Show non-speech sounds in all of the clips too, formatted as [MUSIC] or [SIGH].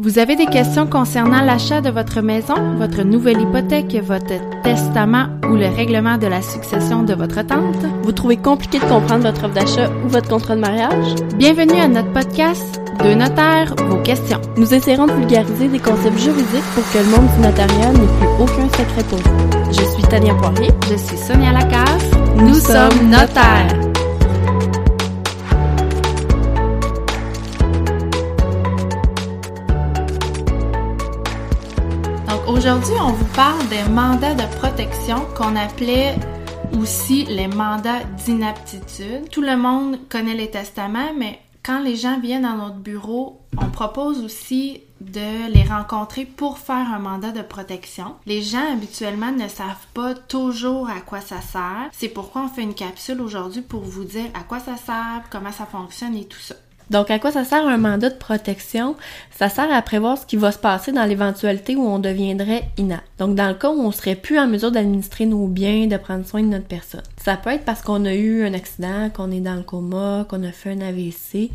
Vous avez des questions concernant l'achat de votre maison, votre nouvelle hypothèque, votre testament ou le règlement de la succession de votre tante? Vous trouvez compliqué de comprendre votre offre d'achat ou votre contrat de mariage? Bienvenue à notre podcast Deux notaires, vos questions. Nous essaierons de vulgariser des concepts juridiques pour que le monde du notariat n'ait plus aucun secret pour vous. Je suis Tania Poirier. Je suis Sonia Lacasse. Nous, sommes notaires. Aujourd'hui, on vous parle des mandats de protection qu'on appelait aussi les mandats d'inaptitude. Tout le monde connaît les testaments, mais quand les gens viennent dans notre bureau, on propose aussi de les rencontrer pour faire un mandat de protection. Les gens habituellement ne savent pas toujours à quoi ça sert. C'est pourquoi on fait une capsule aujourd'hui pour vous dire à quoi ça sert, comment ça fonctionne et tout ça. Donc, à quoi ça sert un mandat de protection? Ça sert à prévoir ce qui va se passer dans l'éventualité où on deviendrait inapte. Donc, dans le cas où on serait plus en mesure d'administrer nos biens, de prendre soin de notre personne. Ça peut être parce qu'on a eu un accident, qu'on est dans le coma, qu'on a fait un AVC,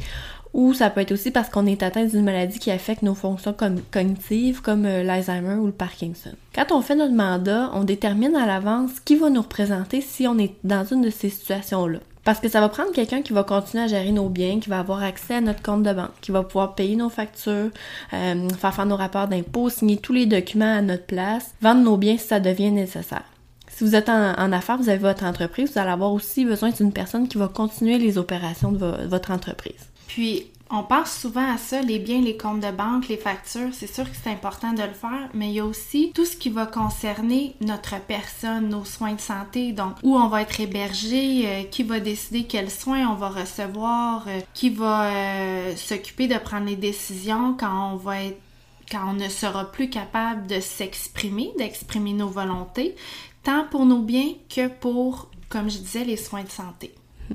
ou ça peut être aussi parce qu'on est atteint d'une maladie qui affecte nos fonctions cognitives comme euh, l'Alzheimer ou le Parkinson. Quand on fait notre mandat, on détermine à l'avance qui va nous représenter si on est dans une de ces situations-là. Parce que ça va prendre quelqu'un qui va continuer à gérer nos biens, qui va avoir accès à notre compte de banque, qui va pouvoir payer nos factures, euh, faire faire nos rapports d'impôts, signer tous les documents à notre place, vendre nos biens si ça devient nécessaire. Si vous êtes en, affaires, vous avez votre entreprise, vous allez avoir aussi besoin d'une personne qui va continuer les opérations de votre entreprise. Puis, on pense souvent à ça, les biens, les comptes de banque, les factures, c'est sûr que c'est important de le faire, mais il y a aussi tout ce qui va concerner notre personne, nos soins de santé, donc où on va être hébergé, euh, qui va décider quels soins on va recevoir, euh, qui va euh, s'occuper de prendre les décisions quand on va être quand on ne sera plus capable de s'exprimer, d'exprimer nos volontés, tant pour nos biens que pour, comme je disais, les soins de santé. [LAUGHS]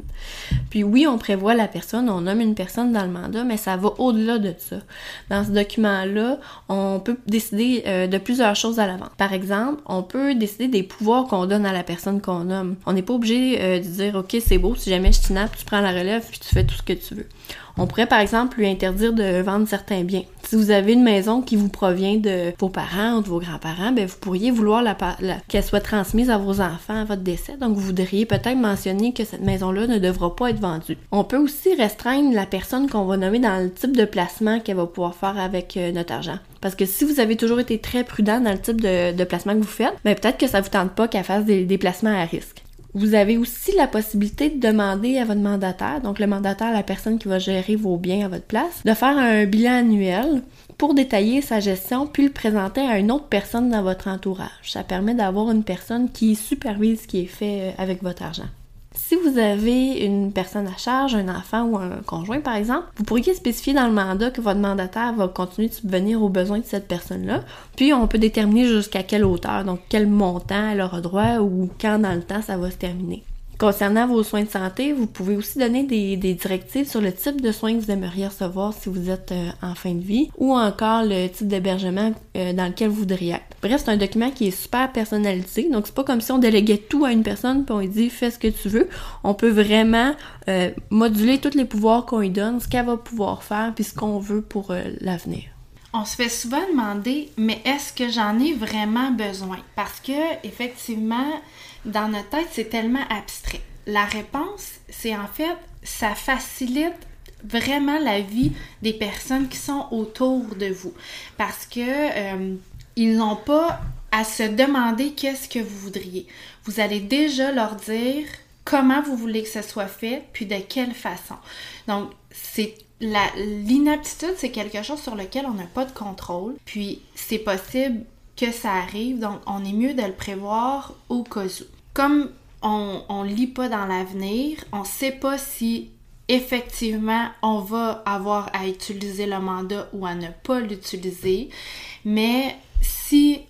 Puis oui, on prévoit la personne, on nomme une personne dans le mandat, mais ça va au-delà de ça. Dans ce document-là, on peut décider euh, de plusieurs choses à l'avant. Par exemple, on peut décider des pouvoirs qu'on donne à la personne qu'on nomme. On n'est pas obligé euh, de dire OK, c'est beau, si jamais je t'inapte, tu prends la relève puis tu fais tout ce que tu veux. On pourrait par exemple lui interdire de vendre certains biens. Si vous avez une maison qui vous provient de vos parents ou de vos grands-parents, ben vous pourriez vouloir qu'elle soit transmise à vos enfants à votre décès. Donc vous voudriez peut-être mentionner que cette maison-là ne devra pas être vendue. On peut aussi restreindre la personne qu'on va nommer dans le type de placement qu'elle va pouvoir faire avec euh, notre argent. Parce que si vous avez toujours été très prudent dans le type de, placement que vous faites, ben peut-être que ça vous tente pas qu'elle fasse des, des placements à risque. Vous avez aussi la possibilité de demander à votre mandataire, donc le mandataire, la personne qui va gérer vos biens à votre place, de faire un bilan annuel pour détailler sa gestion puis le présenter à une autre personne dans votre entourage. Ça permet d'avoir une personne qui supervise ce qui est fait euh, avec votre argent. Si vous avez une personne à charge, un enfant ou un conjoint par exemple, vous pourriez spécifier dans le mandat que votre mandataire va continuer de subvenir aux besoins de cette personne-là. Puis on peut déterminer jusqu'à quelle hauteur, donc quel montant elle aura droit ou quand dans le temps ça va se terminer. Concernant vos soins de santé, vous pouvez aussi donner des, directives sur le type de soins que vous aimeriez recevoir si vous êtes euh, en fin de vie ou encore le type d'hébergement euh, dans lequel vous voudriez être. Bref, c'est un document qui est super personnalisé, donc c'est pas comme si on déléguait tout à une personne puis on lui dit fais ce que tu veux. On peut vraiment euh, moduler tous les pouvoirs qu'on lui donne, ce qu'elle va pouvoir faire puis ce qu'on veut pour l'avenir. On se fait souvent demander, mais est-ce que j'en ai vraiment besoin? Parce que, effectivement, dans notre tête, c'est tellement abstrait. La réponse, c'est en fait, ça facilite vraiment la vie des personnes qui sont autour de vous. Parce que euh, ils n'ont pas à se demander qu'est-ce que vous voudriez. Vous allez déjà leur dire comment vous voulez que ce soit fait, puis de quelle façon. Donc, c'est l'inaptitude, c'est quelque chose sur lequel on n'a pas de contrôle, puis c'est possible que ça arrive, donc on est mieux de le prévoir au cas où. Comme on ne lit pas dans l'avenir, on ne sait pas si effectivement on va avoir à utiliser le mandat ou à ne pas l'utiliser, mais si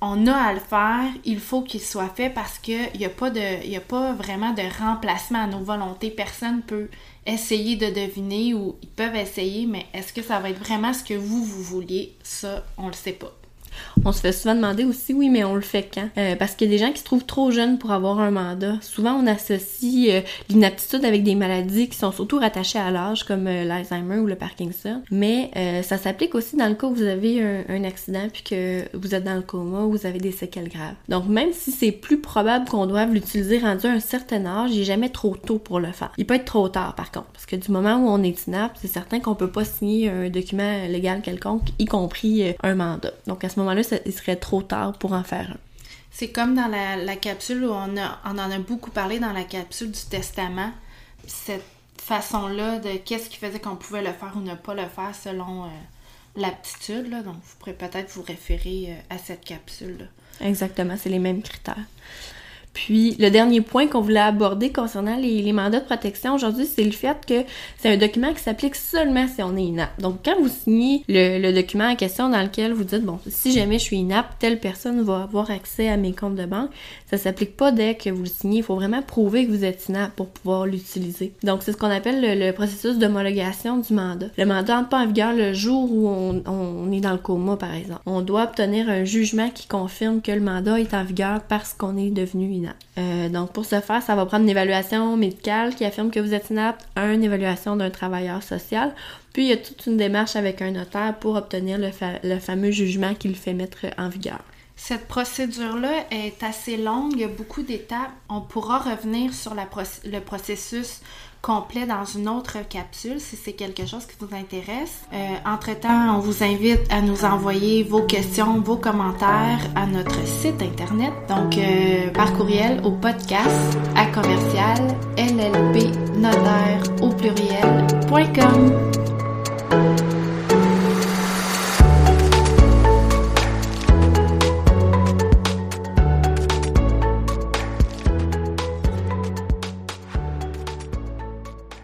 on a à le faire, il faut qu'il soit fait parce qu'il n'y a, pas a pas vraiment de remplacement à nos volontés. Personne peut essayer de deviner ou ils peuvent essayer, mais est-ce que ça va être vraiment ce que vous, vous vouliez? Ça, on le sait pas. On se fait souvent demander aussi, oui, mais on le fait quand? Euh, parce qu'il y a des gens qui se trouvent trop jeunes pour avoir un mandat. Souvent, on associe euh, l'inaptitude avec des maladies qui sont surtout rattachées à l'âge, comme euh, l'Alzheimer ou le Parkinson. Mais ça s'applique aussi dans le cas où vous avez un, accident puis que vous êtes dans le coma ou vous avez des séquelles graves. Donc, même si c'est plus probable qu'on doive l'utiliser rendu à un certain âge, il n'est jamais trop tôt pour le faire. Il peut être trop tard, par contre, parce que du moment où on est inapte, c'est certain qu'on peut pas signer un document légal quelconque, y compris un mandat. Donc, à ce moment-là, il serait trop tard pour en faire un. C'est comme dans la, capsule où on, a, on en a beaucoup parlé dans la capsule du testament. Cette façon-là de qu'est-ce qui faisait qu'on pouvait le faire ou ne pas le faire selon euh, l'aptitude. Donc, vous pourrez peut-être vous référer euh, à cette capsule. -là. Exactement, c'est les mêmes critères. Puis le dernier point qu'on voulait aborder concernant les, mandats de protection aujourd'hui, c'est le fait que c'est un document qui s'applique seulement si on est inapte. Donc quand vous signez le, document en question dans lequel vous dites bon si jamais je suis inapte, telle personne va avoir accès à mes comptes de banque, ça s'applique pas dès que vous le signez. Il faut vraiment prouver que vous êtes inapte pour pouvoir l'utiliser. Donc c'est ce qu'on appelle le, processus d'homologation du mandat. Le mandat entre pas en vigueur le jour où on, on est dans le coma par exemple. On doit obtenir un jugement qui confirme que le mandat est en vigueur parce qu'on est devenu inapte. Euh, donc, pour ce faire, ça va prendre une évaluation médicale qui affirme que vous êtes inapte, une évaluation d'un travailleur social, puis il y a toute une démarche avec un notaire pour obtenir le, fameux jugement qui le fait mettre en vigueur. Cette procédure-là est assez longue, il y a beaucoup d'étapes. On pourra revenir sur le processus complet dans une autre capsule si c'est quelque chose qui vous intéresse. Euh, entre-temps, on vous invite à nous envoyer vos questions, vos commentaires à notre site internet, donc euh, par courriel au podcast à commercial llpnotaire au pluriel.com.